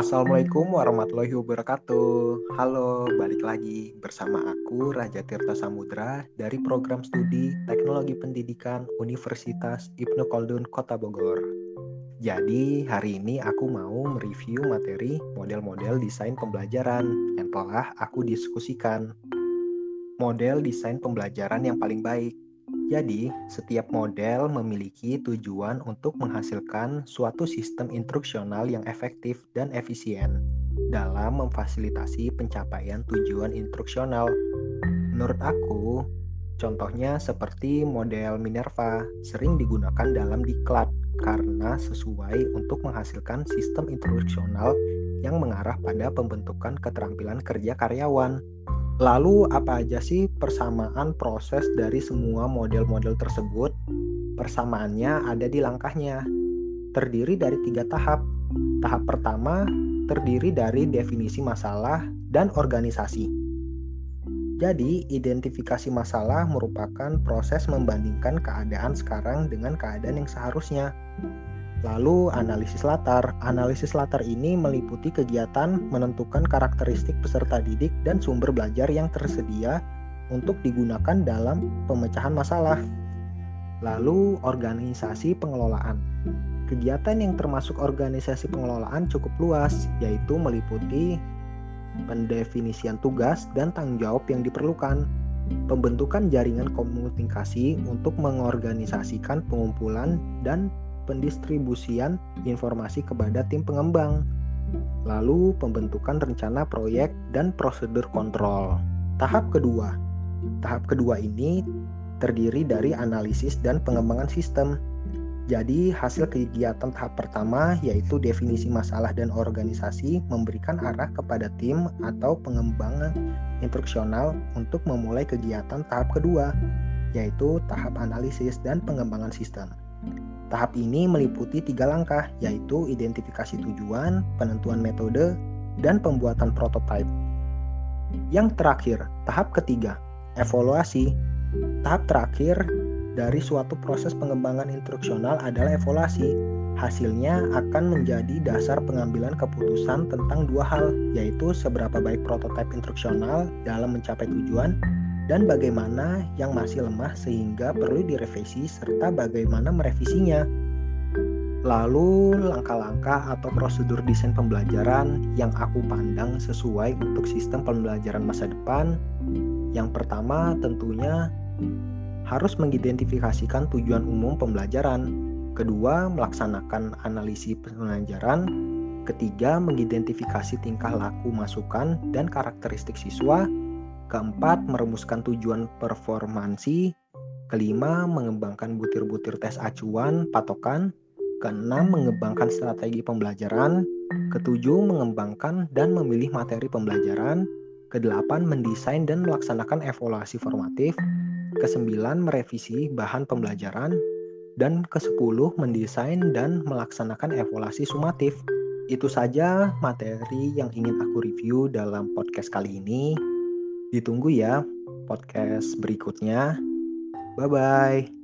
Assalamualaikum warahmatullahi wabarakatuh. Halo, balik lagi bersama aku Raja Tirta Samudra dari program studi Teknologi Pendidikan Universitas Ibnu Khaldun Kota Bogor. Jadi, hari ini aku mau mereview materi model-model desain pembelajaran yang telah aku diskusikan. Model desain pembelajaran yang paling baik jadi, setiap model memiliki tujuan untuk menghasilkan suatu sistem instruksional yang efektif dan efisien dalam memfasilitasi pencapaian tujuan instruksional. Menurut aku, contohnya seperti model Minerva sering digunakan dalam diklat karena sesuai untuk menghasilkan sistem instruksional yang mengarah pada pembentukan keterampilan kerja karyawan. Lalu apa aja sih persamaan proses dari semua model-model tersebut? Persamaannya ada di langkahnya. Terdiri dari tiga tahap. Tahap pertama terdiri dari definisi masalah dan organisasi. Jadi, identifikasi masalah merupakan proses membandingkan keadaan sekarang dengan keadaan yang seharusnya. Lalu analisis latar. Analisis latar ini meliputi kegiatan menentukan karakteristik peserta didik dan sumber belajar yang tersedia untuk digunakan dalam pemecahan masalah. Lalu organisasi pengelolaan. Kegiatan yang termasuk organisasi pengelolaan cukup luas, yaitu meliputi pendefinisian tugas dan tanggung jawab yang diperlukan, pembentukan jaringan komunikasi untuk mengorganisasikan pengumpulan dan pendistribusian informasi kepada tim pengembang, lalu pembentukan rencana proyek dan prosedur kontrol. Tahap kedua, tahap kedua ini terdiri dari analisis dan pengembangan sistem. Jadi, hasil kegiatan tahap pertama yaitu definisi masalah dan organisasi memberikan arah kepada tim atau pengembangan instruksional untuk memulai kegiatan tahap kedua, yaitu tahap analisis dan pengembangan sistem. Tahap ini meliputi tiga langkah, yaitu identifikasi tujuan, penentuan metode, dan pembuatan prototipe. Yang terakhir, tahap ketiga, evaluasi. Tahap terakhir dari suatu proses pengembangan instruksional adalah evaluasi. Hasilnya akan menjadi dasar pengambilan keputusan tentang dua hal, yaitu seberapa baik prototipe instruksional dalam mencapai tujuan dan bagaimana yang masih lemah sehingga perlu direvisi serta bagaimana merevisinya. Lalu langkah-langkah atau prosedur desain pembelajaran yang aku pandang sesuai untuk sistem pembelajaran masa depan. Yang pertama tentunya harus mengidentifikasikan tujuan umum pembelajaran. Kedua, melaksanakan analisis pembelajaran. Ketiga, mengidentifikasi tingkah laku masukan dan karakteristik siswa. Keempat, merumuskan tujuan performansi. Kelima, mengembangkan butir-butir tes acuan, patokan. Keenam, mengembangkan strategi pembelajaran. Ketujuh, mengembangkan dan memilih materi pembelajaran. Kedelapan, mendesain dan melaksanakan evaluasi formatif. Kesembilan, merevisi bahan pembelajaran. Dan kesepuluh, mendesain dan melaksanakan evaluasi sumatif. Itu saja materi yang ingin aku review dalam podcast kali ini. Ditunggu ya podcast berikutnya. Bye bye.